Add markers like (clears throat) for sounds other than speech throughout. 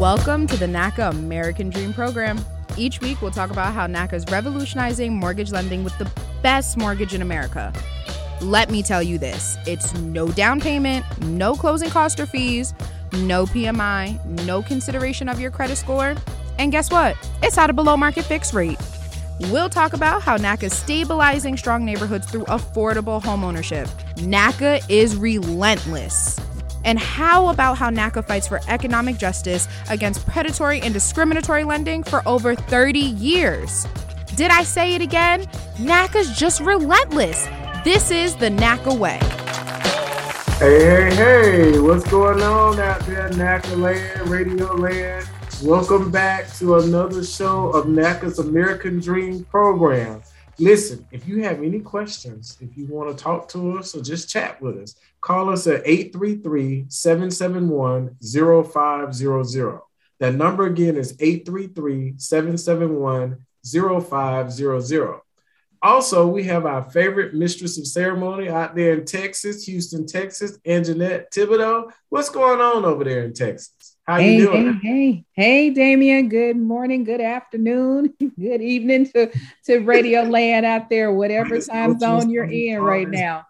Welcome to the NACA American Dream Program. Each week, we'll talk about how NACA is revolutionizing mortgage lending with the best mortgage in America. Let me tell you this it's no down payment, no closing cost or fees, no PMI, no consideration of your credit score. And guess what? It's at a below market fixed rate. We'll talk about how NACA is stabilizing strong neighborhoods through affordable homeownership. NACA is relentless. And how about how NACA fights for economic justice against predatory and discriminatory lending for over 30 years? Did I say it again? NACA's just relentless. This is the NACA way. Hey, hey, hey, what's going on out there, NACA land, radio land? Welcome back to another show of NACA's American Dream program. Listen, if you have any questions, if you want to talk to us or just chat with us, call us at 833 771 0500. That number again is 833 771 0500. Also, we have our favorite mistress of ceremony out there in Texas, Houston, Texas, Anjanette Thibodeau. What's going on over there in Texas? How hey, you doing? Hey, hey, hey, Damien. Good morning, good afternoon, (laughs) good evening to, to Radio Land out there, whatever time zone you're in right now.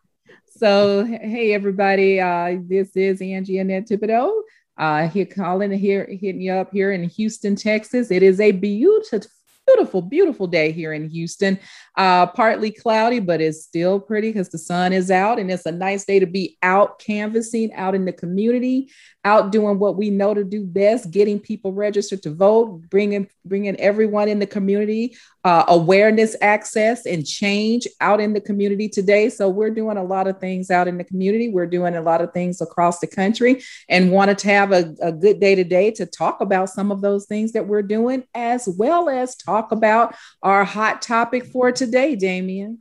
So, hey, everybody. Uh, this is Anjanette Thibodeau. Uh, here calling here, hitting you up here in Houston, Texas. It is a beautiful beautiful, beautiful day here in Houston. Uh, partly cloudy, but it's still pretty because the sun is out, and it's a nice day to be out canvassing, out in the community, out doing what we know to do best, getting people registered to vote, bringing bringing everyone in the community uh, awareness, access, and change out in the community today. So we're doing a lot of things out in the community. We're doing a lot of things across the country, and wanted to have a, a good day today to talk about some of those things that we're doing, as well as talk about our hot topic for today, Damien.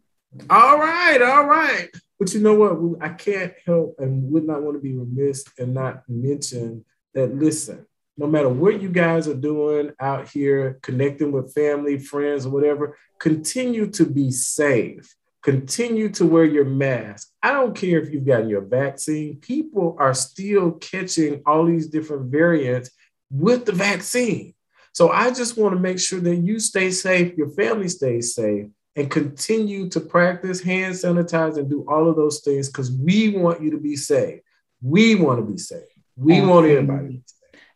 All right, all right. But you know what? I can't help and would not want to be remiss and not mention that. Listen, no matter what you guys are doing out here, connecting with family, friends, or whatever, continue to be safe. Continue to wear your mask. I don't care if you've gotten your vaccine, people are still catching all these different variants with the vaccine. So I just want to make sure that you stay safe, your family stays safe, and continue to practice hand sanitize and do all of those things because we want you to be safe. We want to be safe. We want everybody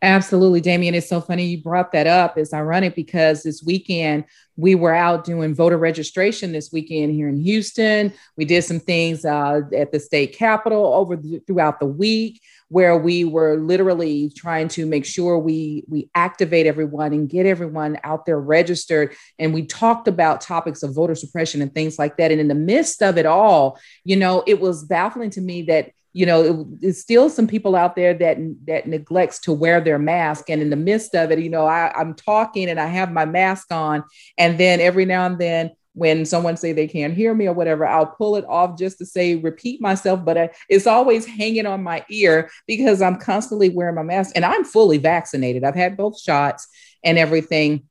Absolutely, Damien. It's so funny you brought that up. It's ironic because this weekend we were out doing voter registration this weekend here in Houston. We did some things uh, at the state capitol over the, throughout the week where we were literally trying to make sure we we activate everyone and get everyone out there registered. And we talked about topics of voter suppression and things like that. And in the midst of it all, you know, it was baffling to me that you know it's still some people out there that that neglects to wear their mask. And in the midst of it you know I, i'm talking and i have my mask on. And then every now and then when someone say they can't hear me or whatever i'll pull it off just to say repeat myself. But I, it's always hanging on my ear because i'm constantly wearing my mask. And i'm fully vaccinated. I've had both shots and everything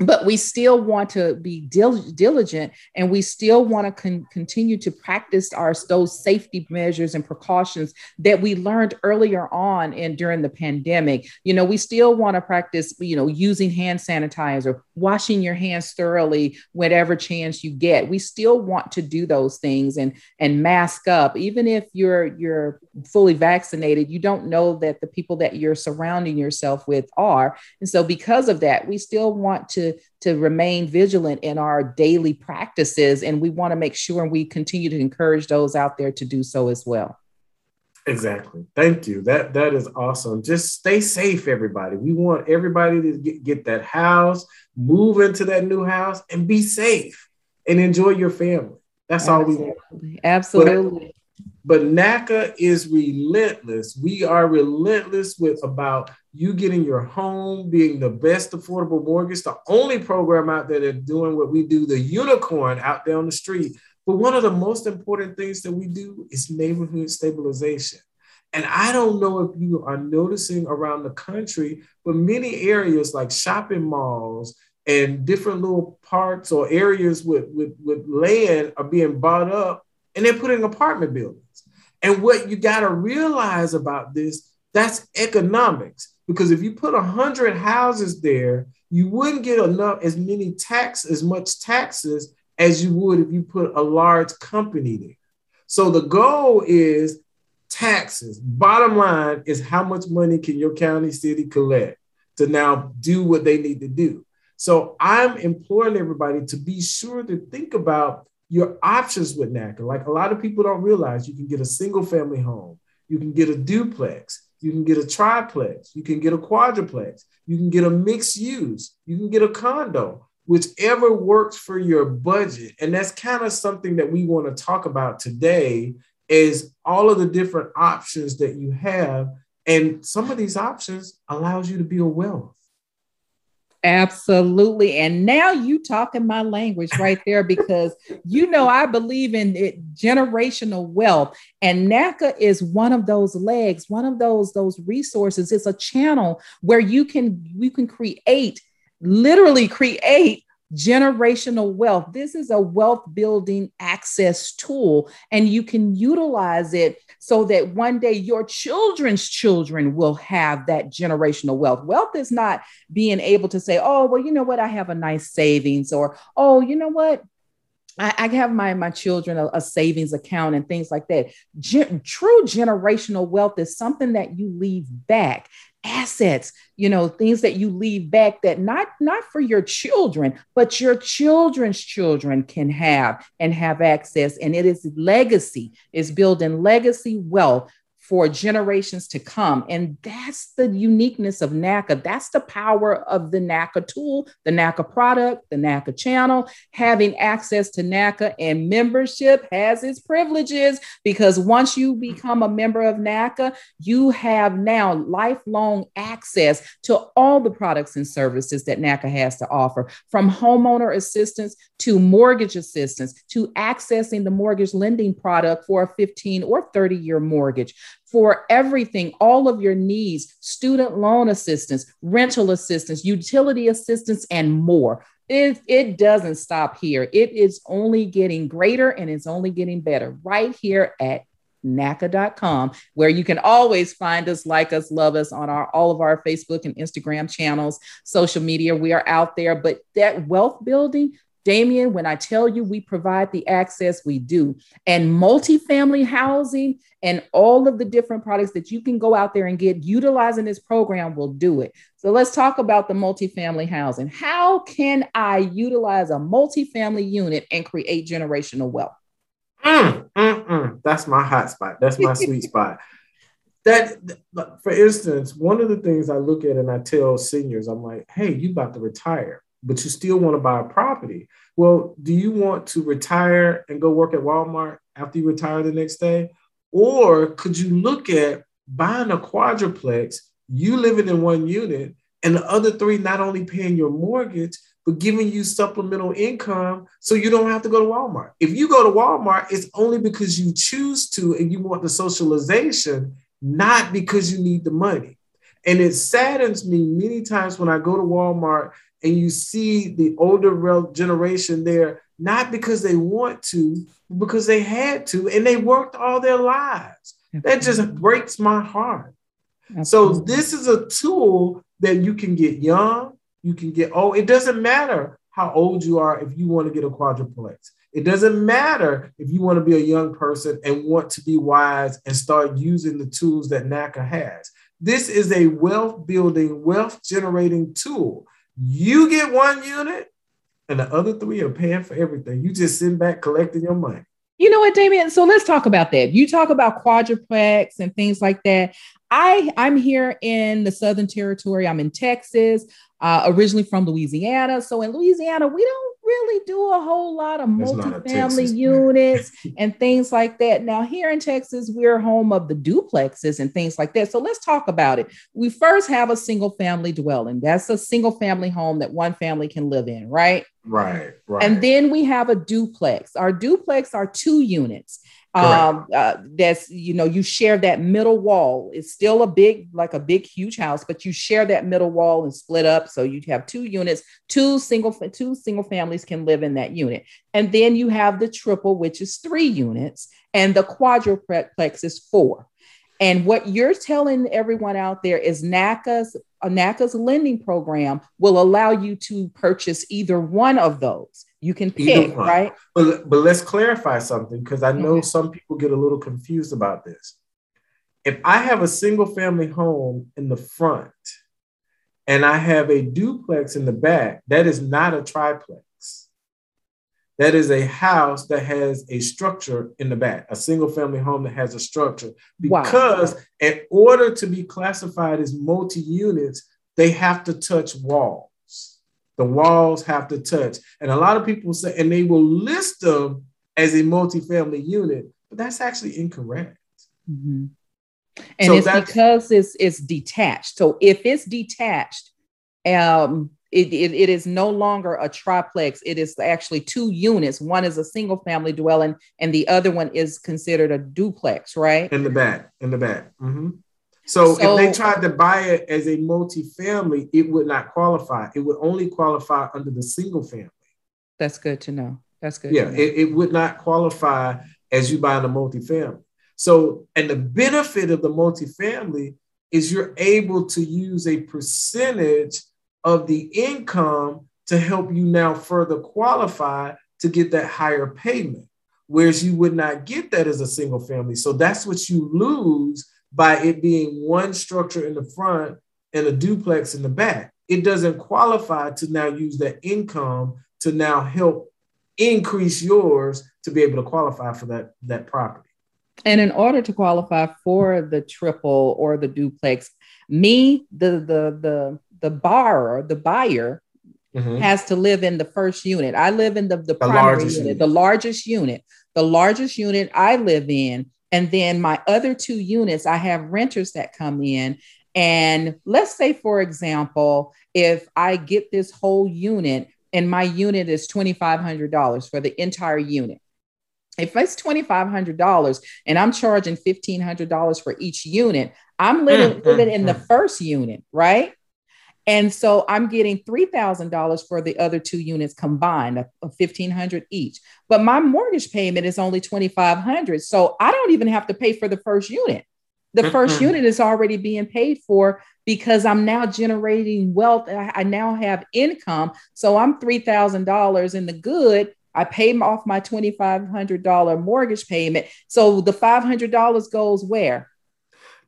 but we still want to be dil- diligent and we still want to con- continue to practice our those safety measures and precautions that we learned earlier on and during the pandemic. You know we still want to practice you know using hand sanitizer washing your hands thoroughly whatever chance you get. We still want to do those things and and mask up. Even if you're you're fully vaccinated you don't know that the people that you're surrounding yourself with are. And so because of that we still want to to remain vigilant in our daily practices and we want to make sure we continue to encourage those out there to do so as well. Exactly. Thank you. That that is awesome. Just stay safe everybody. We want everybody to get, get that house move into that new house and be safe and enjoy your family. That's absolutely. all we want. Absolutely but, NACA is relentless. We are relentless with about you getting your home being the best affordable mortgage, the only program out there that's doing what we do, the unicorn out there on the street. But one of the most important things that we do is neighborhood stabilization. And I don't know if you are noticing around the country, but many areas like shopping malls and different little parks or areas with, with, with land are being bought up and they're putting apartment buildings. And what you got to realize about this, that's economics because if you put a hundred houses there, you wouldn't get enough as many tax as much taxes as you would if you put a large company there. So the goal is taxes. Bottom line is how much money can your county city collect to now do what they need to do. So I'm imploring everybody to be sure to think about your options with NACA. Like a lot of people don't realize you can get a single family home, you can get a duplex, you can get a triplex, you can get a quadruplex, you can get a mixed use, you can get a condo, whichever works for your budget. And that's kind of something that we want to talk about today is all of the different options that you have. And some of these options allows you to build wealth. Absolutely. And now you talking my language right there because you know I believe in it, generational wealth. And NACA is one of those legs, one of those those resources. It's a channel where you can you can create, literally create generational wealth. This is a wealth building access tool, and you can utilize it so that one day your children's children will have that generational wealth. Wealth is not being able to say, oh, well, you know what, I have a nice savings, or oh, you know what, I, have my my children a, a, savings account and things like that. Gen- true generational wealth is something that you leave back assets you know things that you leave back that not not for your children but your children's children can have and have access. And it is legacy is building legacy wealth for generations to come. And that's the uniqueness of NACA. That's the power of the NACA tool, the NACA product, the NACA channel. Having access to NACA and membership has its privileges because once you become a member of NACA, you have now lifelong access to all the products and services that NACA has to offer, from homeowner assistance to mortgage assistance to accessing the mortgage lending product for a 15 or 30 year mortgage for everything, all of your needs, student loan assistance, rental assistance, utility assistance, and more. It, it doesn't stop here. It is only getting greater and it's only getting better right here at NACA.com, where you can always find us, like us, love us on our all of our Facebook and Instagram channels, social media. We are out there, but that wealth building, Damien, when I tell you we provide the access, we do. And multifamily housing and all of the different products that you can go out there and get utilizing this program will do it. So let's talk about the multifamily housing. How can I utilize a multifamily unit and create generational wealth? Mm, mm, mm. That's my hot spot. That's my sweet (laughs) spot. That, for instance, one of the things I look at and I tell seniors, I'm like, hey, you about to retire but you still want to buy a property. Well, do you want to retire and go work at Walmart after you retire the next day? Or could you look at buying a quadruplex, you living in one unit, and the other three not only paying your mortgage, but giving you supplemental income so you don't have to go to Walmart. If you go to Walmart, it's only because you choose to and you want the socialization, not because you need the money. And it saddens me many times when I go to Walmart and you see the older generation there, not because they want to, because they had to, and they worked all their lives. That just breaks my heart. So this is a tool that you can get young, you can get oh, it doesn't matter how old you are if you want to get a quadruplex. It doesn't matter if you want to be a young person and want to be wise and start using the tools that NACA has. This is a wealth building, wealth generating tool. You get one unit, and the other three are paying for everything. You just sit back collecting your money. You know what, Damien? So let's talk about that. You talk about quadruplex and things like that. I I'm here in the Southern Territory. I'm in Texas, uh, originally from Louisiana. So in Louisiana, we don't really do a whole lot of multi-family units (laughs) and things like that. Now, here in Texas, we're home of the duplexes and things like that. So let's talk about it. We first have a single family dwelling. That's a single family home that one family can live in, right? Right, right. And then we have a duplex. Our duplex are two units um uh, that's you know you share that middle wall. It's still a big like a big huge house but you share that middle wall and split up. So you have two units two single two single families can live in that unit. And then you have the triple which is three units and the quadruplex is four And what you're telling everyone out there is NACA's uh, NACA's lending program will allow you to purchase either one of those. You can pick, right? But, but let's clarify something because I know some people get a little confused about this. If I have a single family home in the front and I have a duplex in the back, that is not a triplex. That is a house that has a structure in the back, a single family home that has a structure. Because wow. in order to be classified as multi units, they have to touch walls. The walls have to touch. And a lot of people say, and they will list them as a multi-family unit, but that's actually incorrect. Mm-hmm. And so it's because it's it's detached. So if it's detached, um, it, it, it is no longer a triplex. It is actually two units. One is a single family dwelling, and the other one is considered a duplex, right? In the back, in the back. Mm-hmm. So, so, if they tried to buy it as a multi-family, it would not qualify. It would only qualify under the single family. That's good to know. That's good. Yeah, it, it would not qualify as you buying a multi-family. So, and the benefit of the multi-family is you're able to use a percentage of the income to help you now further qualify to get that higher payment, whereas you would not get that as a single family. So that's what you lose by it being one structure in the front and a duplex in the back. It doesn't qualify to now use that income to now help increase yours to be able to qualify for that, that property. And in order to qualify for the triple or the duplex, me, the the the the borrower, the buyer, mm-hmm. has to live in the first unit. I live in the, the, the primary unit, unit, the largest unit. The largest unit I live in. And then my other two units, I have renters that come in. And let's say, for example, if I get this whole unit and my unit is $2,500 for the entire unit. If it's $2,500 and I'm charging $1,500 for each unit, I'm living, mm, living in the first unit, right? And so I'm getting $3,000 for the other two units combined, of 1500 each. But my mortgage payment is only 2500 So I don't even have to pay for the first unit. The 1st unit is already being paid for because I'm now generating wealth. I now have income. So I'm $3,000 in the good. I pay off my $2,500 mortgage payment. So the $500 goes where?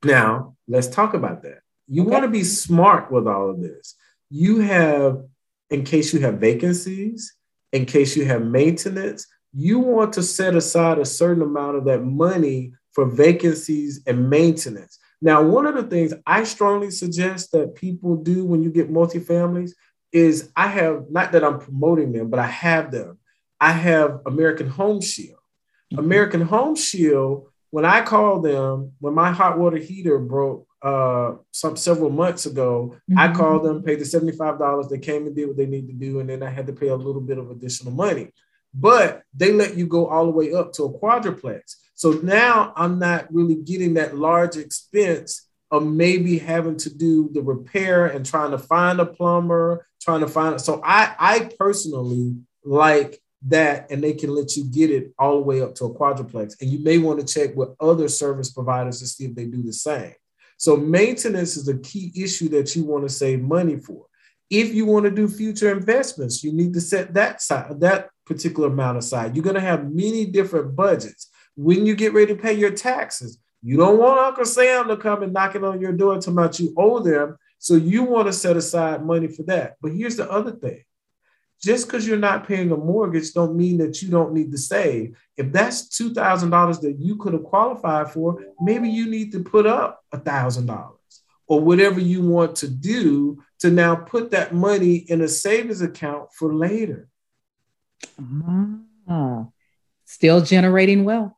Now, let's talk about that. You okay. want to be smart with all of this. You have, in case you have vacancies, in case you have maintenance, you want to set aside a certain amount of that money for vacancies and maintenance. Now, one of the things I strongly suggest that people do when you get multifamilies is I have, not that I'm promoting them, but I have them. I have American Home Shield. Mm-hmm. American Home Shield, when I called them, when my hot water heater broke, uh, some several months ago. Mm-hmm. I called them, paid the $75. They came and did what they need to do. And then I had to pay a little bit of additional money. But they let you go all the way up to a quadruplex. So now I'm not really getting that large expense of maybe having to do the repair and trying to find a plumber, trying to find. So I, I personally like that and they can let you get it all the way up to a quadruplex. And you may want to check with other service providers to see if they do the same. So maintenance is a key issue that you want to save money for. If you want to do future investments, you need to set that side, that particular amount aside. You're going to have many different budgets. When you get ready to pay your taxes, you don't want Uncle Sam to come and knocking on your door talking about you owe them. So you want to set aside money for that. But here's the other thing just because you're not paying a mortgage don't mean that you don't need to save. If that's $2000 that you could have qualified for maybe you need to put up $1000 or whatever you want to do to now put that money in a savings account for later. Ah, still generating wealth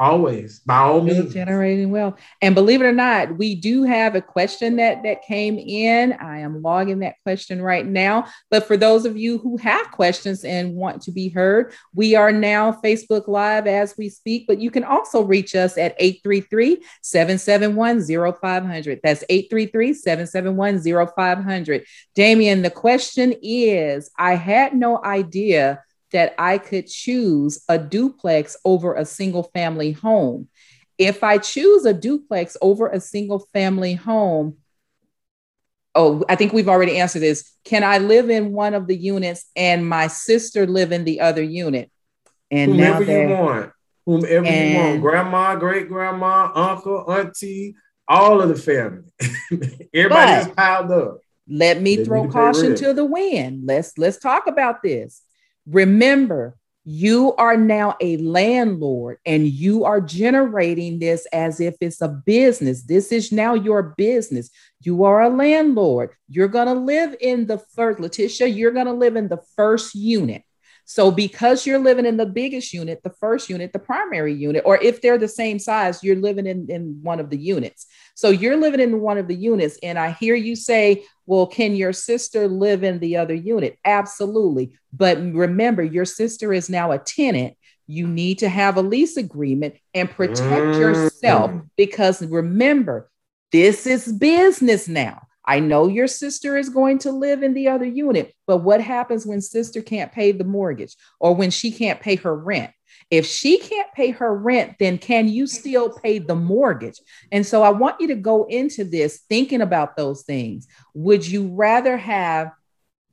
Always, by all means. Generating wealth. And believe it or not, we do have a question that that came in. I am logging that question right now. But for those of you who have questions and want to be heard, we are now Facebook Live as we speak. But you can also reach us at 833-771-0500. That's 833-771-0500. Damien, the question is: I had no idea that I could choose a duplex over a single family home. If I choose a duplex over a single family home, oh, I think we've already answered this. Can I live in one of the units and my sister live in the other unit? And whomever you want, whomever and, you want, grandma, great grandma, uncle, auntie, all of the family. (laughs) Everybody is piled up. Let me they throw caution to the wind. Let's let's talk about this. Remember, you are now a landlord and you are generating this as if it's a business. This is now your business. You are a landlord. You're going to live in the first, Letitia, you're going to live in the first unit. So, because you're living in the biggest unit, the first unit, the primary unit, or if they're the same size, you're living in, in one of the units. So, you're living in one of the units. And I hear you say, well, can your sister live in the other unit? Absolutely. But remember, your sister is now a tenant. You need to have a lease agreement and protect mm. yourself because remember, this is business now. I know your sister is going to live in the other unit, but what happens when sister can't pay the mortgage or when she can't pay her rent? If she can't pay her rent, then can you still pay the mortgage? And so I want you to go into this thinking about those things. Would you rather have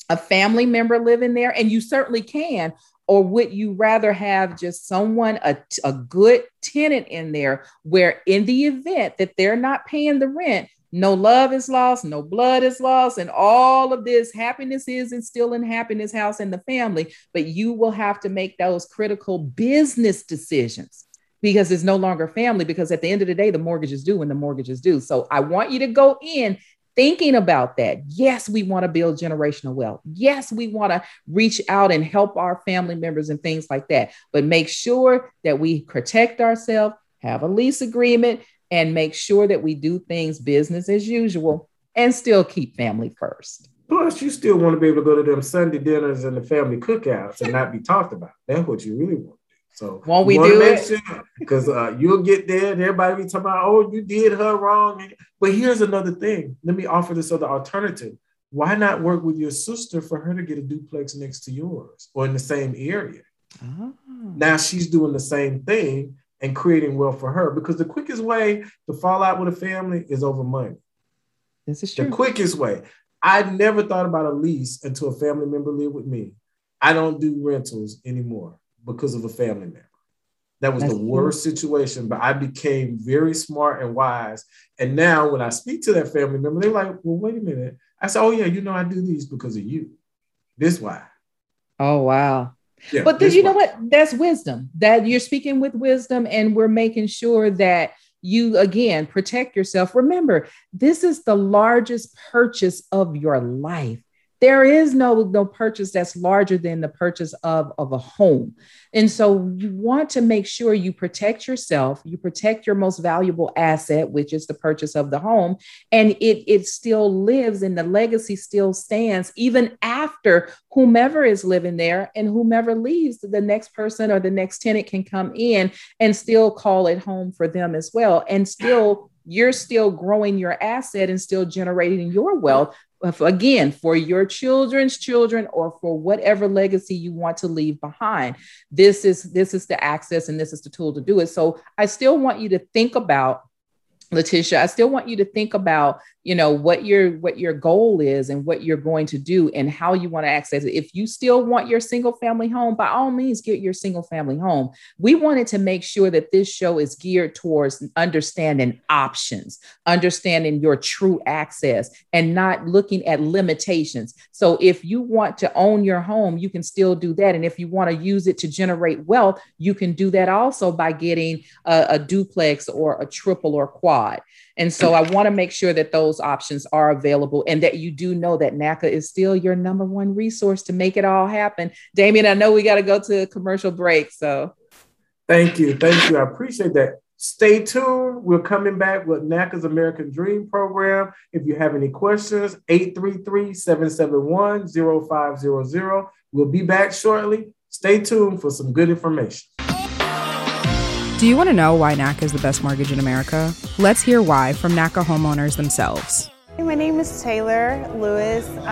a family member living there? And you certainly can. Or would you rather have just someone, a, a good tenant in there, where in the event that they're not paying the rent, no love is lost, no blood is lost, and all of this happiness is instilled in happiness house and the family. But you will have to make those critical business decisions because it's no longer family. Because at the end of the day, the mortgage is due when the mortgage is due. So I want you to go in thinking about that. Yes, we want to build generational wealth. Yes, we want to reach out and help our family members and things like that. But make sure that we protect ourselves, have a lease agreement, and make sure that we do things business as usual and still keep family first. Plus, you still want to be able to go to them Sunday dinners and the family cookouts and not be talked about. That's what you really want. So won't we do it? Because sure, uh, you'll get there and everybody be talking about, oh, you did her wrong. But here's another thing. Let me offer this other alternative. Why not work with your sister for her to get a duplex next to yours or in the same area? Oh. Now she's doing the same thing and creating wealth for her because the quickest way to fall out with a family is over money. This is true. The quickest way. I never thought about a lease until a family member lived with me. I don't do rentals anymore because of a family member. That was That's the worst true. situation, but I became very smart and wise. And now when I speak to that family member, they're like, well, wait a minute. I said, oh, yeah, you know, I do these because of you. This why. Oh, wow. Yeah, but then you know what? That's wisdom. That you're speaking with wisdom, and we're making sure that you again protect yourself. Remember, this is the largest purchase of your life there is no no purchase that's larger than the purchase of of a home. And so you want to make sure you protect yourself you protect your most valuable asset which is the purchase of the home and it it still lives and the legacy still stands even after whomever is living there and whomever leaves the next person or the next tenant can come in and still call it home for them as well. And still you're still growing your asset and still generating your wealth again for your children's children or for whatever legacy you want to leave behind. This is this is the access and this is the tool to do it. So i still want you to think about Letitia, I still want you to think about, you know, what your what your goal is and what you're going to do and how you want to access it. If you still want your single family home, by all means get your single family home. We wanted to make sure that this show is geared towards understanding options, understanding your true access and not looking at limitations. So if you want to own your home, you can still do that and if you want to use it to generate wealth, you can do that also by getting a, a duplex or a triple or quad And so I want to make sure that those options are available and that you do know that NACA is still your number one resource to make it all happen. Damien, I know we got to go to a commercial break. So thank you. Thank you. I appreciate that. Stay tuned. We're coming back with NACA's American Dream Program. If you have any questions, 833 771 0500. We'll be back shortly. Stay tuned for some good information. Do you want to know why NACA is the best mortgage in America? Let's hear why from NACA homeowners themselves. My name is Taylor Lewis. Um,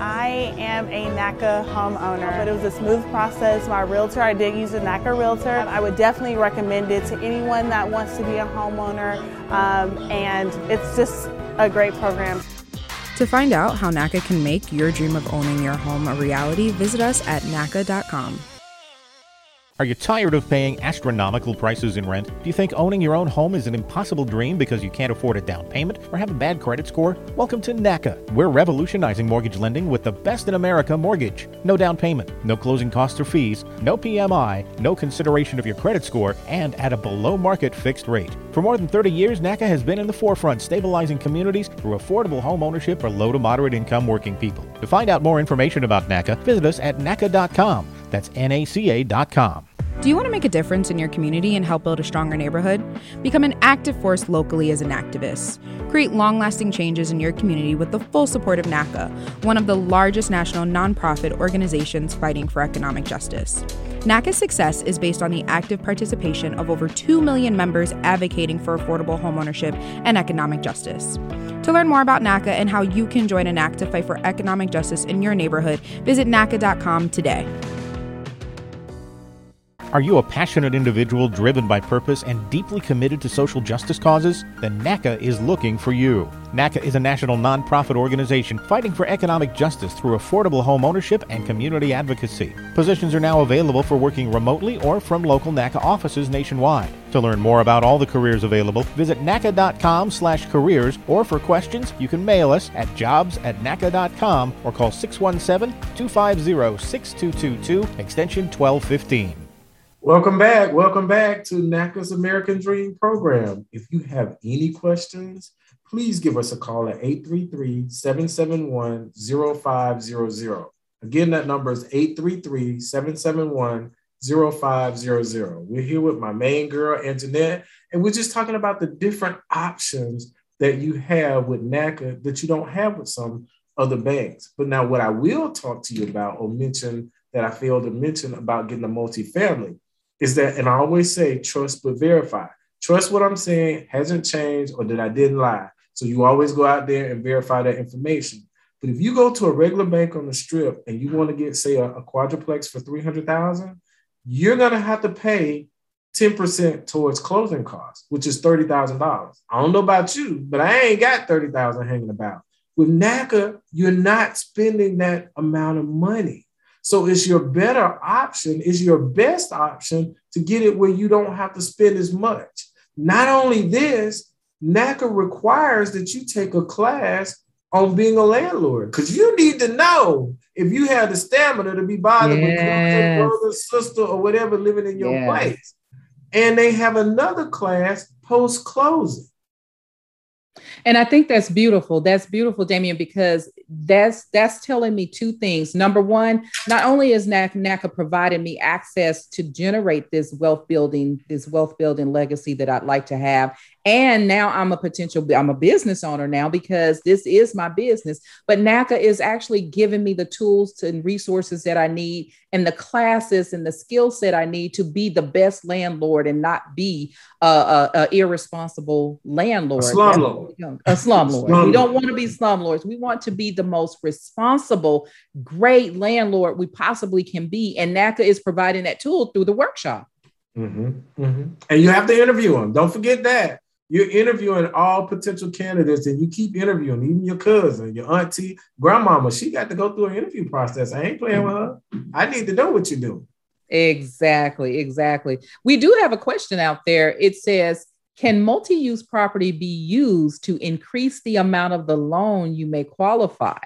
I am a NACA homeowner, but it was a smooth process. My realtor, I did use a NACA realtor. I would definitely recommend it to anyone that wants to be a homeowner, um, and it's just a great program. To find out how NACA can make your dream of owning your home a reality, visit us at NACA.com. Are you tired of paying astronomical prices in rent? Do you think owning your own home is an impossible dream because you can't afford a down payment or have a bad credit score? Welcome to NACA. We're revolutionizing mortgage lending with the best in America mortgage. No down payment, no closing costs or fees, no PMI, no consideration of your credit score, and at a below market fixed rate. For more than 30 years, NACA has been in the forefront stabilizing communities through affordable home ownership for low to moderate income working people. To find out more information about NACA, visit us at NACA.com. That's NACA.com. Do you want to make a difference in your community and help build a stronger neighborhood? Become an active force locally as an activist. Create long lasting changes in your community with the full support of NACA, one of the largest national nonprofit organizations fighting for economic justice. NACA's success is based on the active participation of over 2 million members advocating for affordable homeownership and economic justice. To learn more about NACA and how you can join an act to fight for economic justice in your neighborhood, visit NACA.com today. Are you a passionate individual driven by purpose and deeply committed to social justice causes? Then NACA is looking for you. NACA is a national nonprofit organization fighting for economic justice through affordable home ownership and community advocacy. Positions are now available for working remotely or from local NACA offices nationwide. To learn more about all the careers available, visit naca.com slash careers or for questions, you can mail us at jobs at naca.com or call 617-250-6222 extension 1215. Welcome back. Welcome back to NACA's American Dream program. If you have any questions, please give us a call at 833 771 0500. Again, that number is 833 771 0500. We're here with my main girl, Antoinette, and we're just talking about the different options that you have with NACA that you don't have with some other banks. But now, what I will talk to you about or mention that I failed to mention about getting a multifamily is that, and I always say trust but verify. Trust what I'm saying hasn't changed or that I didn't lie. So you always go out there and verify that information. But if you go to a regular bank on the strip and you want to get, say, a, a quadruplex for 300,000, you're going to have to pay 10% towards closing costs, which is $30,000. I don't know about you, but I ain't got 30,000 hanging about. With NACA, you're not spending that amount of money. So it's your better option, it's your best option to get it where you don't have to spend as much. Not only this, NACA requires that you take a class on being a landlord because you need to know if you have the stamina to be bothered yes. with your brother, sister, or whatever living in your yes. place. And they have another class post closing. And I think that's beautiful. That's beautiful, Damien, because that's that's telling me two things. Number one, not only is NACA providing me access to generate this wealth building, this wealth building legacy that I'd like to have, and now I'm a potential, I'm a business owner now because this is my business. But NACA is actually giving me the tools and resources that I need and the classes and the skill set I need to be the best landlord and not be a, a, a irresponsible landlord. A slumlord. A slumlord. (laughs) Slum we don't want to be slumlords. We want to be the most responsible, great landlord we possibly can be. And NACA is providing that tool through the workshop. Mm-hmm, mm-hmm. And you have to interview them. Don't forget that you're interviewing all potential candidates and you keep interviewing, even your cousin, your auntie, grandmama. She got to go through an interview process. I ain't playing with her. I need to know what you're doing. Exactly, exactly. We do have a question out there. It says, can multi-use property be used to increase the amount of the loan you may qualify?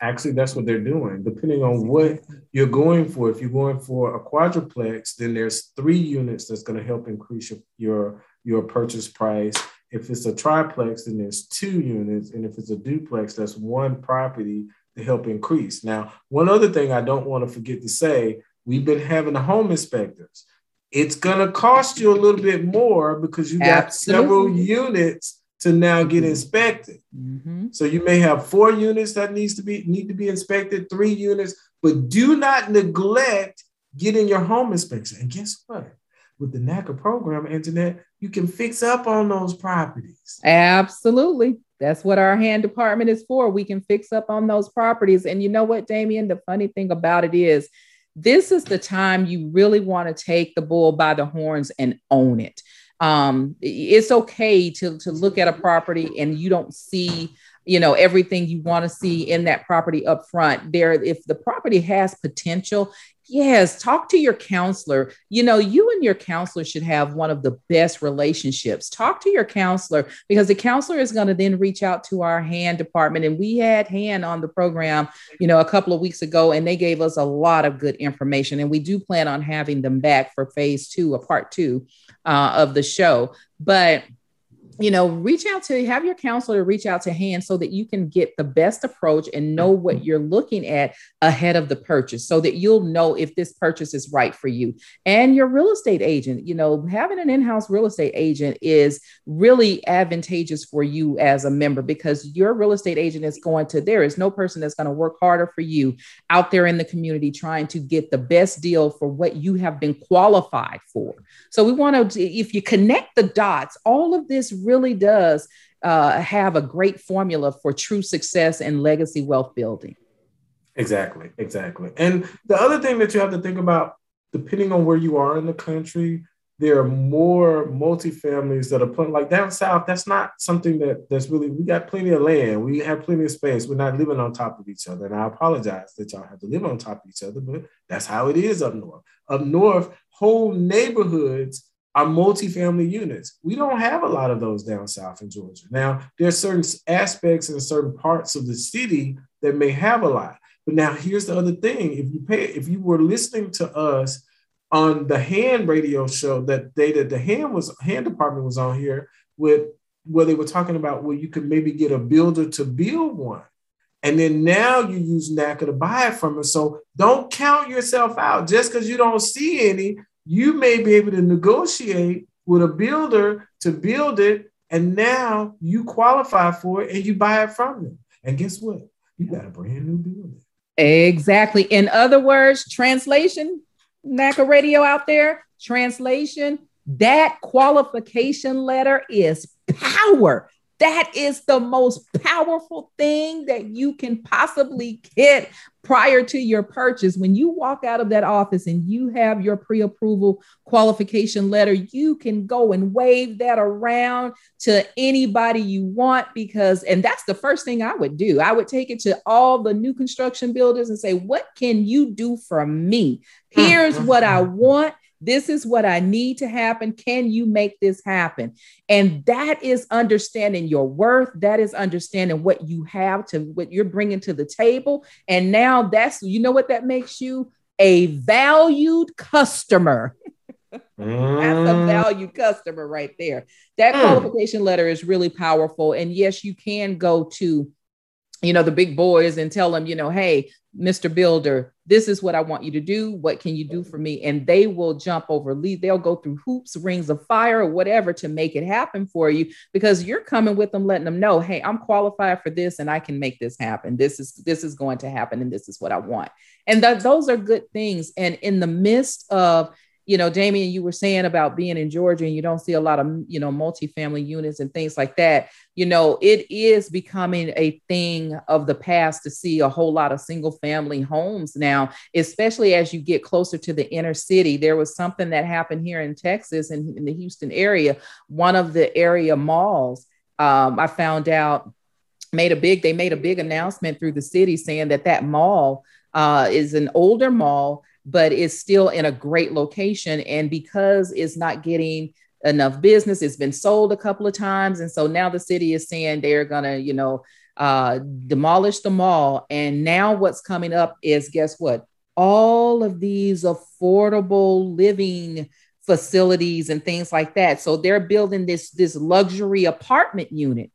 Actually, that's what they're doing. Depending on what you're going for, if you're going for a quadruplex, then there's three units that's going to help increase your, your your purchase price. If it's a triplex, then there's two units. And if it's a duplex, that's one property to help increase. Now, one other thing I don't want to forget to say we've been having the home inspectors. It's going to cost you a little bit more because you got Absolutely. several units to now get mm-hmm. inspected. Mm-hmm. So you may have four units that needs to be need to be inspected, three units, but do not neglect getting your home inspection. And guess what? With the NACA program, Anjanette, you can fix up on those properties. Absolutely. That's what our hand department is for. We can fix up on those properties. And you know what, Damien? The funny thing about it is, this is the time you really want to take the bull by the horns and own it. Um, it's okay to, to look at a property and you don't see you know everything you want to see in that property up front there if the property has potential Yes, talk to your counselor. You know, you and your counselor should have one of the best relationships. Talk to your counselor because the counselor is going to then reach out to our hand department. And we had hand on the program, you know, a couple of weeks ago, and they gave us a lot of good information. And we do plan on having them back for phase two, a part two uh, of the show. But you know, reach out to have your counselor reach out to hand so that you can get the best approach and know what mm-hmm. you're looking at ahead of the purchase so that you'll know if this purchase is right for you. And your real estate agent, you know, having an in house real estate agent is really advantageous for you as a member because your real estate agent is going to, there is no person that's going to work harder for you out there in the community trying to get the best deal for what you have been qualified for. So we want to, if you connect the dots, all of this really does uh, have a great formula for true success and legacy wealth building. Exactly, exactly. And the other thing that you have to think about, depending on where you are in the country, there are more multifamilies that are put like down south. That's not something that that's really. We got plenty of land. We have plenty of space. We're not living on top of each other. And I apologize that y'all have to live on top of each other, but that's how it is up north. Up north, whole neighborhoods are multifamily units. We don't have a lot of those down south in Georgia. Now, there are certain aspects and certain parts of the city that may have a lot. But now here's the other thing. If you pay, if you were listening to us on the hand radio show that they that the hand was hand department was on here with where they were talking about where you could maybe get a builder to build one. And then now you use NACA to buy it from us. So don't count yourself out just because you don't see any you may be able to negotiate with a builder to build it, and now you qualify for it and you buy it from them. And guess what? You got a brand new building. Exactly. In other words, translation, NACA radio out there, translation, that qualification letter is power. That is the most powerful thing that you can possibly get prior to your purchase. When you walk out of that office and you have your pre approval qualification letter, you can go and wave that around to anybody you want because, and that's the first thing I would do. I would take it to all the new construction builders and say, What can you do for me? Hmm. Here's what I want. This is what I need to happen. Can you make this happen? And that is understanding your worth. That is understanding what you have to what you're bringing to the table. And now that's, you know what that makes you? A valued customer. That's a valued customer right there. That mm. qualification letter is really powerful. And yes, you can go to you know the big boys and tell them you know hey mr builder this is what i want you to do. What can you do for me? And they will jump over lead they'll go through hoops rings of fire or whatever to make it happen for you because you're coming with them letting them know hey i'm qualified for this and i can make this happen. This is this is going to happen and this is what i want. And th- those are good things. And in the midst of you know, Damien, you were saying about being in Georgia and you don't see a lot of, you know, multifamily units and things like that. You know, it is becoming a thing of the past to see a whole lot of single family homes now, especially as you get closer to the inner city. There was something that happened here in Texas and in the Houston area, one of the area malls. Um, I found out made a big, they made a big announcement through the city saying that that mall uh, is an older mall but it's still in a great location. And because it's not getting enough business, it's been sold a couple of times. And so now the city is saying they're going to, you know, uh, demolish the mall. And now what's coming up is guess what? All of these affordable living facilities and things like that. So they're building this this luxury apartment unit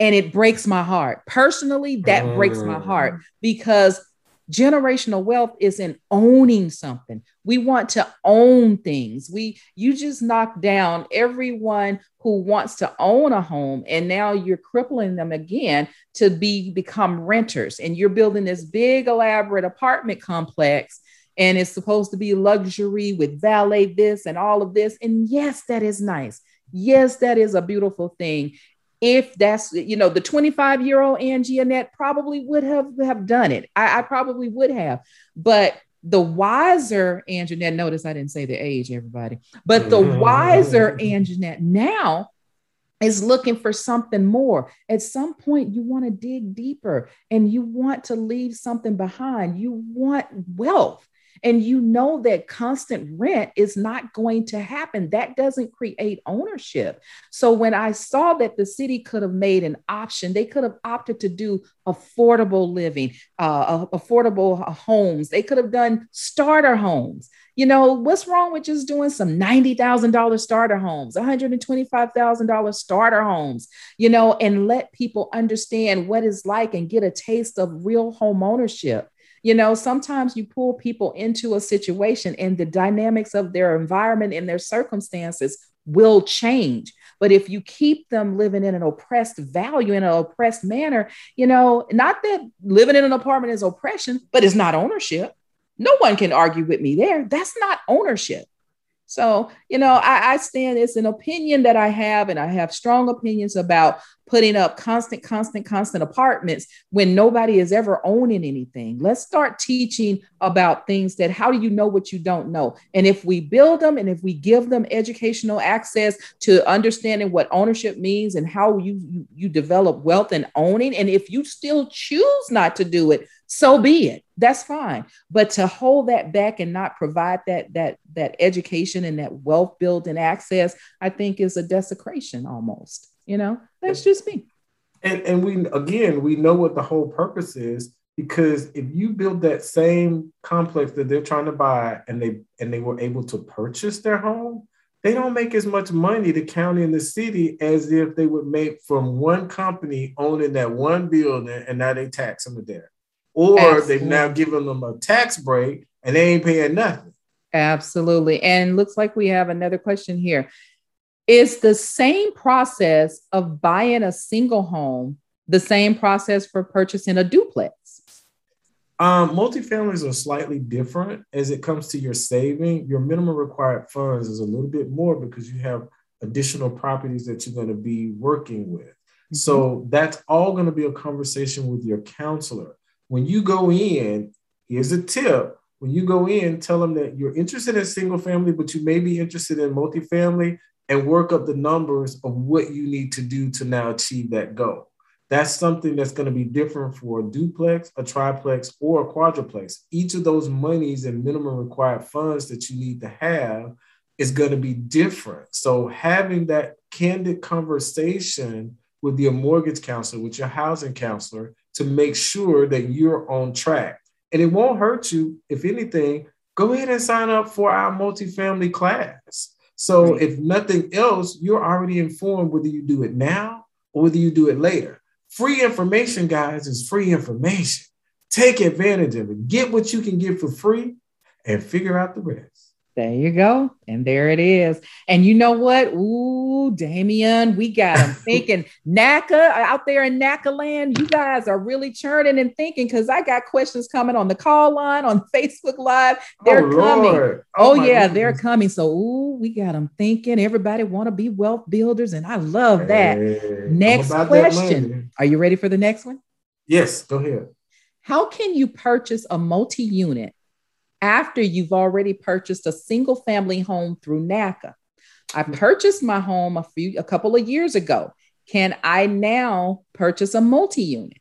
and it breaks my heart. Personally, that mm. breaks my heart mm. because generational wealth is in owning something. We want to own things. We you just knock down everyone who wants to own a home and now you're crippling them again to be become renters and you're building this big elaborate apartment complex and it's supposed to be luxury with valet this and all of this. And yes that is nice. Yes that is a beautiful thing if that's you know the 25 year old Anjanette probably would have have done it. I, I probably would have, but the wiser Anjanette, notice I didn't say the age, everybody, but the mm-hmm. wiser Anjanette now is looking for something more. At some point, you want to dig deeper and you want to leave something behind. You want wealth and you know that constant rent is not going to happen. That doesn't create ownership. So when I saw that the city could have made an option, they could have opted to do affordable living, uh, affordable homes. They could have done starter homes. You know, what's wrong with just doing some $90,000 starter homes, $125,000 starter homes, you know, and let people understand what it's like and get a taste of real home ownership. You know, sometimes you pull people into a situation and the dynamics of their environment and their circumstances will change. But if you keep them living in an oppressed value, in an oppressed manner, you know, not that living in an apartment is oppression, but it's not ownership. No one can argue with me there. That's not ownership. So, you know, I, I, stand, it's an opinion that I have, and I have strong opinions about putting up constant, constant, constant apartments when nobody is ever owning anything. Let's start teaching about things that how do you know what you don't know? And if we build them and if we give them educational access to understanding what ownership means and how you, you, you develop wealth and owning, and if you still choose not to do it, so be it. That's fine. But to hold that back and not provide that that that education and that wealth building access i think is a desecration almost you know? That's just me. And and we again we know what the whole purpose is because if you build that same complex that they're trying to buy and they and they were able to purchase their home they don't make as much money the county and the city as if they would make from one company owning that one building and now they tax them to death or Absolutely. they've now given them a tax break and they ain't paying nothing. Absolutely. And looks like we have another question here. Is the same process of buying a single home the same process for purchasing a duplex? Um, multifamilies are slightly different as it comes to your saving. Your minimum required funds is a little bit more because you have additional properties that you're going to be working with. Mm-hmm. So that's all going to be a conversation with your counselor when you go in, here's a tip. When you go in, tell them that you're interested in single family, but you may be interested in multifamily and work up the numbers of what you need to do to now achieve that goal. That's something that's going to be different for a duplex, a triplex, or a quadruplex. Each of those monies and minimum required funds that you need to have is going to be different. So having that candid conversation with your mortgage counselor, with your housing counselor, to make sure that you're on track. And it won't hurt you. If anything, go ahead and sign up for our multifamily class. So right. if nothing else, you're already informed whether you do it now or whether you do it later. Free information, guys, is free information. Take advantage of it. Get what you can get for free and figure out the rest. There you go. And there it is. And you know what? Ooh, Damian, we got them (laughs) thinking. NACA uh, out there in NACA land, you guys are really churning and thinking because I got questions coming on the call line, on (laughs) Facebook Live. They're oh, coming. Oh, oh yeah, goodness. they're coming. So, ooh, we got them thinking. Everybody want to be wealth builders. And I love that. Hey, next question. Are you ready for the next one? Yes, go ahead. How can you purchase a multi unit after you've already purchased a single family home through NACA. I purchased my home a few a couple of years ago. Can I now purchase a multi-unit?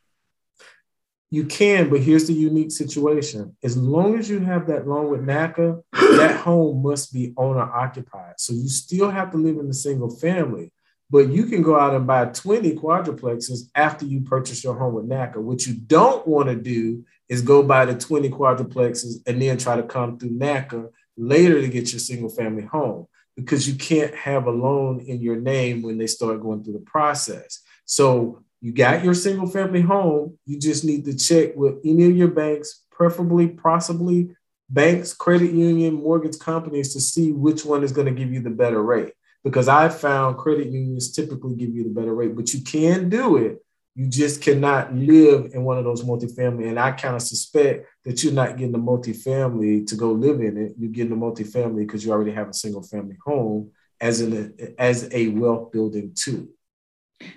You can, but here's the unique situation. As long as you have that loan with NACA, (clears throat) that home must be owner occupied. So you still have to live in the single family, but you can go out and buy 20 quadruplexes after you purchase your home with NACA. What you don't want to do is go buy the 20 quadruplexes and then try to come through NACA later to get your single family home because you can't have a loan in your name when they start going through the process. So you got your single family home. You just need to check with any of your banks, preferably, possibly banks, credit union, mortgage companies to see which one is going to give you the better rate. Because I found credit unions typically give you the better rate, but you can do it you just cannot live in one of those multifamily. And I kind of suspect that you're not getting the multifamily to go live in it. You're getting the multifamily because you already have a single family home as an as a wealth building tool.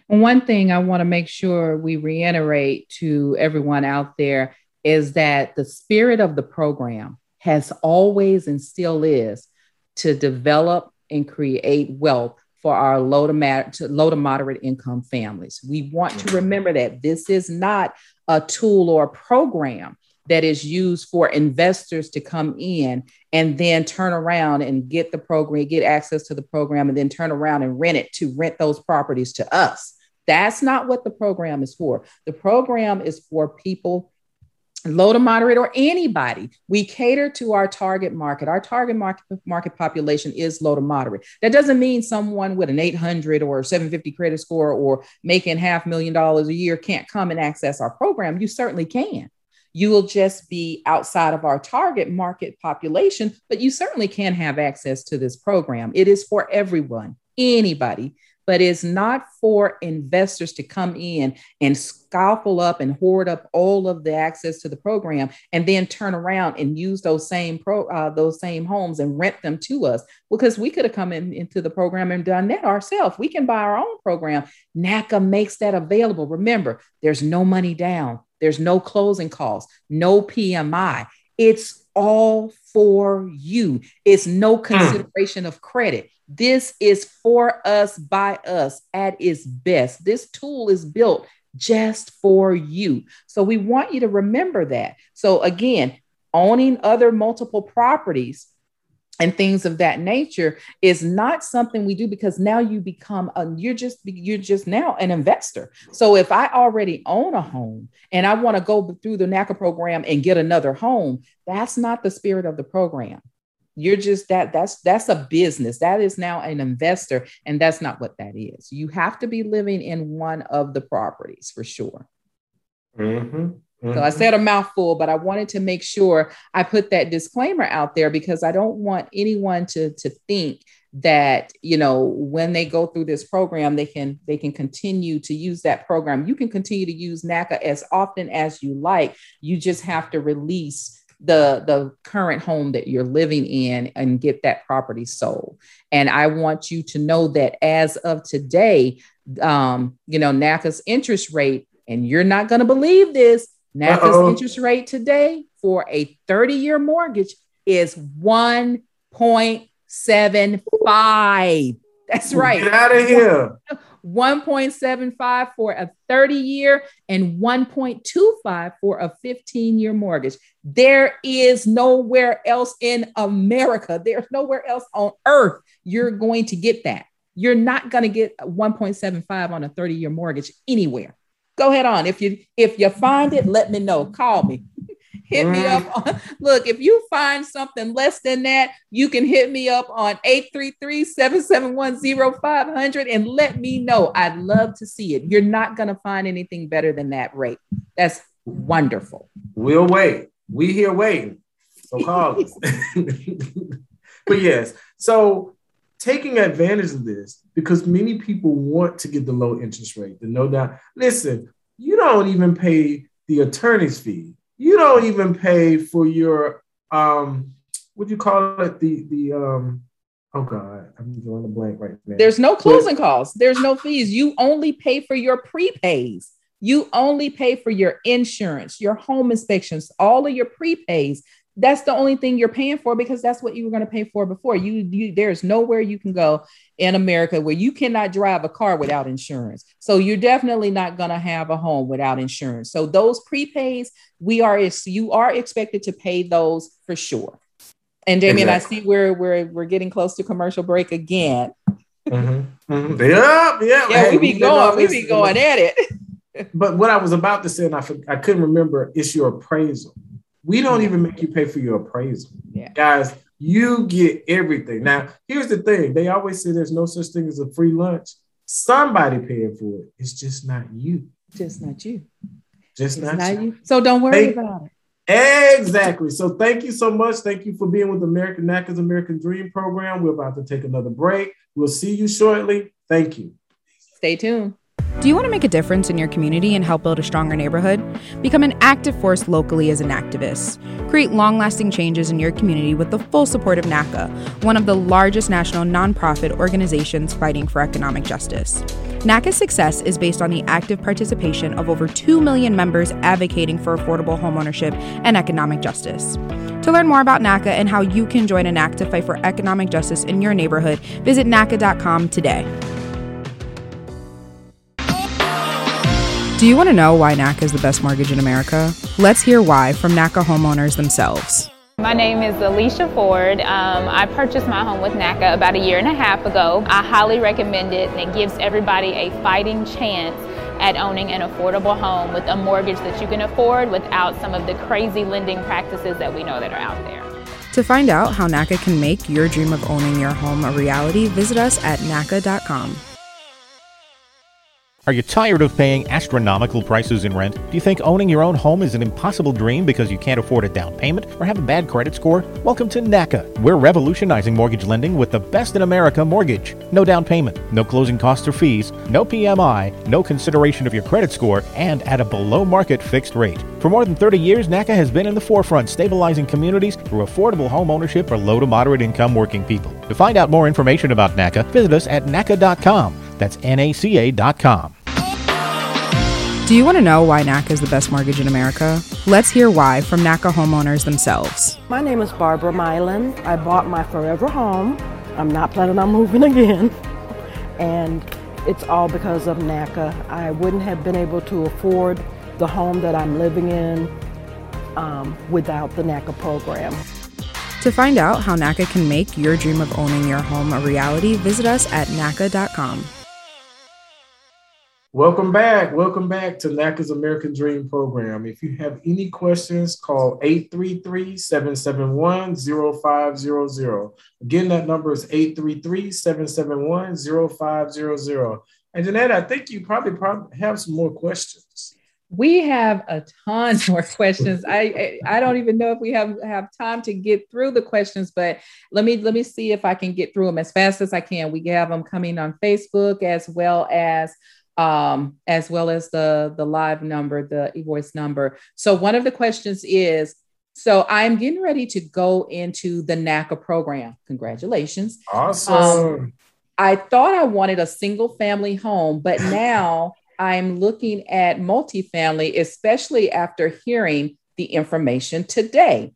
One thing I want to make sure we reiterate to everyone out there is that the spirit of the program has always and still is to develop and create wealth for our low to, mat- to low to moderate income families. We want to mm-hmm. remember that this is not a tool or a program that is used for investors to come in and then turn around and get the program, get access to the program, and then turn around and rent it to rent those properties to us. That's not what the program is for. The program is for people low to moderate or anybody we cater to our target market. Our target market market population is low to moderate. That doesn't mean someone with an 800 or 750 credit score or making half million dollars a year can't come and access our program. You certainly can. You will just be outside of our target market population, but you certainly can have access to this program. It is for everyone, anybody, but it's not for investors to come in and scoffle up and hoard up all of the access to the program and then turn around and use those same pro uh, those same homes and rent them to us because we could have come in, into the program and done that ourselves. We can buy our own program. NACA makes that available. Remember, there's no money down. There's no closing costs, no PMI. It's all for you. It's no hmm. consideration mm. of credit. This is for us by us at its best. This tool is built just for you. So we want you to remember that. So again, owning other multiple properties and things of that nature is not something we do because now you become a you're just you're just now an investor. So if i already own a home and i want to go through the naca program and get another home that's not the spirit of the program. You're just that that's that's a business. That is now an investor and that's not what that is. You have to be living in one of the properties for sure. Mm-hmm. Mm-hmm. So I said a mouthful, but I wanted to make sure I put that disclaimer out there because I don't want anyone to to think that you know when they go through this program they can they can continue to use that program. You can continue to use naca as often as you like. You just have to release the the current home that you're living in and get that property sold. And i want you to know that as of today um, you know naca's interest rate and you're not going to believe this NACA's Uh-oh. interest rate today for a 30 year mortgage is 1.75. That's right. Get out of here. 1.75 for a 30 year and 1.25 for a 15 year mortgage. There is nowhere else in America, there's nowhere else on earth you're going to get that. You're not going to get 1.75 on a 30 year mortgage anywhere. Go ahead on. If you if you find it, let me know. Call me. (laughs) hit me up on look if you find something less than that you can hit me up on 833-771-0500 and let me know. I'd love to see it. You're not going to find anything better than that rate. That's wonderful. We'll wait. We here waiting. So call us. (laughs) But yes. So taking advantage of this because many people want to get the low interest rate, the no doubt. Listen, you don't even pay the attorney's fee. You don't even pay for your um what do you call it? The the um oh god, I'm drawing a blank right now. There's no closing but, costs, there's no fees. You only pay for your prepays. You only pay for your insurance, your home inspections, all of your prepays that's the only thing you're paying for because that's what you were going to pay for before. You, you there's nowhere you can go in America where you cannot drive a car without insurance. So you're definitely not going to have a home without insurance. So those prepays, we are you are expected to pay those for sure. And Damien, exactly. I see we're we're we're getting close to commercial break again. Mm-hmm. Mm-hmm. Yeah, yeah. Yeah, hey, we be going, we be going at it. but what I was about to say, and I, I couldn't remember, is your appraisal. We don't even make you pay for your appraisal. Yeah. Guys, you get everything. Now, here's the thing. They always say there's no such thing as a free lunch. Somebody paying for it. It's just not you. Just not you. Just not, not, you. you. So don't worry thank, about it. Exactly. So thank you so much. Thank you for being with American NACA's American Dream program. We're about to take another break. We'll see you shortly. Thank you. Stay tuned. Do you want to make a difference in your community and help build a stronger neighborhood? Become an active force locally as an activist. Create long lasting changes in your community with the full support of NACA, one of the largest national nonprofit organizations fighting for economic justice. NACA's success is based on the active participation of over 2 million members advocating for affordable homeownership and economic justice. To learn more about NACA and how you can join Enact to fight for economic justice in your neighborhood, visit NACA.com today. Do you want to know why NACA is the best mortgage in America? Let's hear why from NACA homeowners themselves. My name is Alicia Ford. Um, I purchased my home with NACA about a year and a half ago. I highly recommend it, and it gives everybody a fighting chance at owning an affordable home with a mortgage that you can afford without some of the crazy lending practices that we know that are out there. To find out how NACA can make your dream of owning your home a reality, visit us at NACA.com. Are you tired of paying astronomical prices in rent? Do you think owning your own home is an impossible dream because you can't afford a down payment or have a bad credit score? Welcome to NACA. We're revolutionizing mortgage lending with the best in America mortgage. No down payment, no closing costs or fees, no PMI, no consideration of your credit score, and at a below market fixed rate. For more than 30 years, NACA has been in the forefront stabilizing communities through affordable home ownership for low to moderate income working people. To find out more information about NACA, visit us at NACA.com. That's NACA.com. Do you want to know why NACA is the best mortgage in America? Let's hear why from NACA homeowners themselves. My name is Barbara Mylan. I bought my forever home. I'm not planning on moving again. And it's all because of NACA. I wouldn't have been able to afford the home that I'm living in um, without the NACA program. To find out how NACA can make your dream of owning your home a reality, visit us at NACA.com. Welcome back. Welcome back to NACA's American Dream Program. If you have any questions, call 833-771-0500. Again, that number is 833-771-0500. Anjanette, I think you probably, probably have some more questions. We have a ton (laughs) more questions. I I don't even know if we have have time to get through the questions, but let me let me see if I can get through them as fast as I can. We have them coming on Facebook as well as um, as well as the the live number, the eVoice number. So one of the questions is, so I'm getting ready to go into the NACA program. Congratulations! Awesome. Um, I thought I wanted a single family home, but now I'm looking at multifamily, especially after hearing the information today.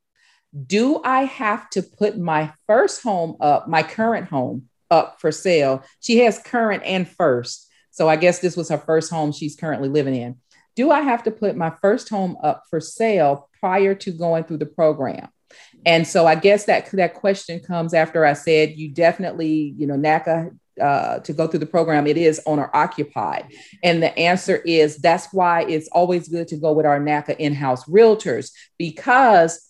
Do I have to put my first home up, my current home up for sale? She has current and first. So I guess this was her first home she's currently living in. Do I have to put my first home up for sale prior to going through the program? And so I guess that that question comes after I said you definitely, you know, NACA uh, to go through the program, it is owner occupied. And the answer is that's why it's always good to go with our NACA in house realtors because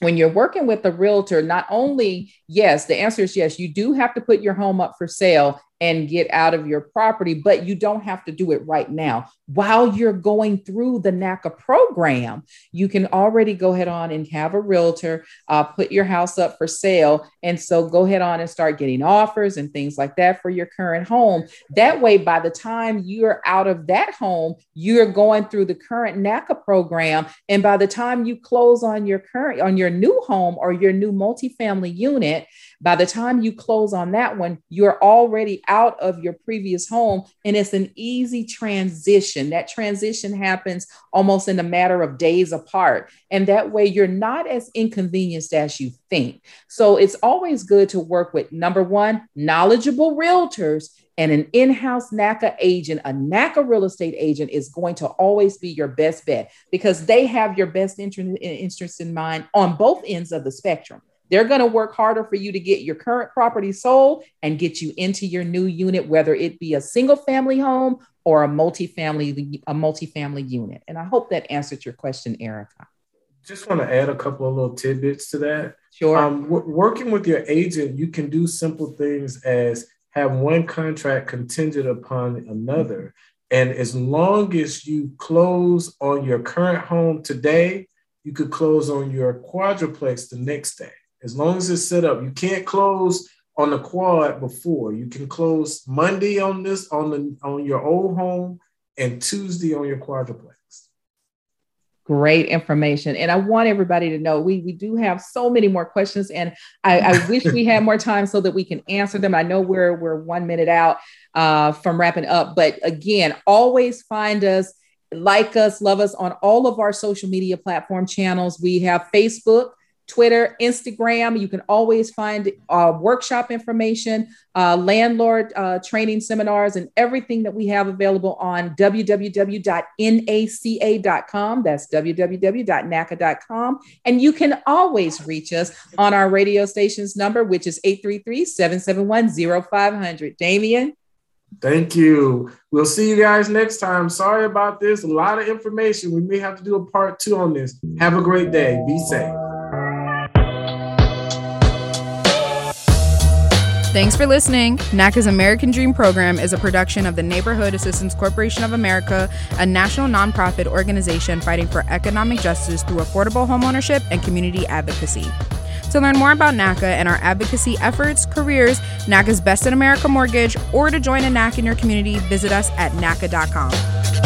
when you're working with a realtor, not only, yes, the answer is yes, you do have to put your home up for sale and get out of your property, but you don't have to do it right now. While you're going through the NACA program, you can already go ahead on and have a realtor uh, put your house up for sale. And so go ahead on and start getting offers and things like that for your current home. That way, by the time you're out of that home, you're going through the current NACA program. And by the time you close on your current, on your new home or your new multifamily unit, by the time you close on that one, you're already out of your previous home and it's an easy transition. That transition happens almost in a matter of days apart. And that way you're not as inconvenienced as you think. So it's always good to work with number one, knowledgeable realtors and an in-house NACA agent, a NACA real estate agent is going to always be your best bet because they have your best interest in mind on both ends of the spectrum. They're going to work harder for you to get your current property sold and get you into your new unit, whether it be a single family home or a multifamily a multifamily unit. And I hope that answered your question, Erica. Just want to add a couple of little tidbits to that. Sure. Um, w- working with your agent, you can do simple things as have one contract contingent upon another. And as long as you close on your current home today, you could close on your quadruplex the next day as long as it's set up. You can't close on the quad before. You can close Monday on this on the on your old home and Tuesday on your quadruplex. great information. And I want everybody to know we, we do have so many more questions, and I, I (laughs) wish we had more time so that we can answer them. I know we're we're one minute out uh, from wrapping up, but again, always find us, like us, love us on all of our social media platform channels. We have Facebook. Twitter, Instagram. You can always find uh, workshop information, uh, landlord uh, training seminars, and everything that we have available on www.naca.com. That's www.naca.com. And you can always reach us on our radio station's number, which is 833 771 0500. Damien? Thank you. We'll see you guys next time. Sorry about this. A lot of information. We may have to do a part two on this. Have a great day. Be safe. Thanks for listening. NACA's American Dream program is a production of the Neighborhood Assistance Corporation of America, a national nonprofit organization fighting for economic justice through affordable homeownership and community advocacy. To learn more about NACA and our advocacy efforts, careers, NACA's Best in America Mortgage, or to join a NACA in your community, visit us at NACA.com.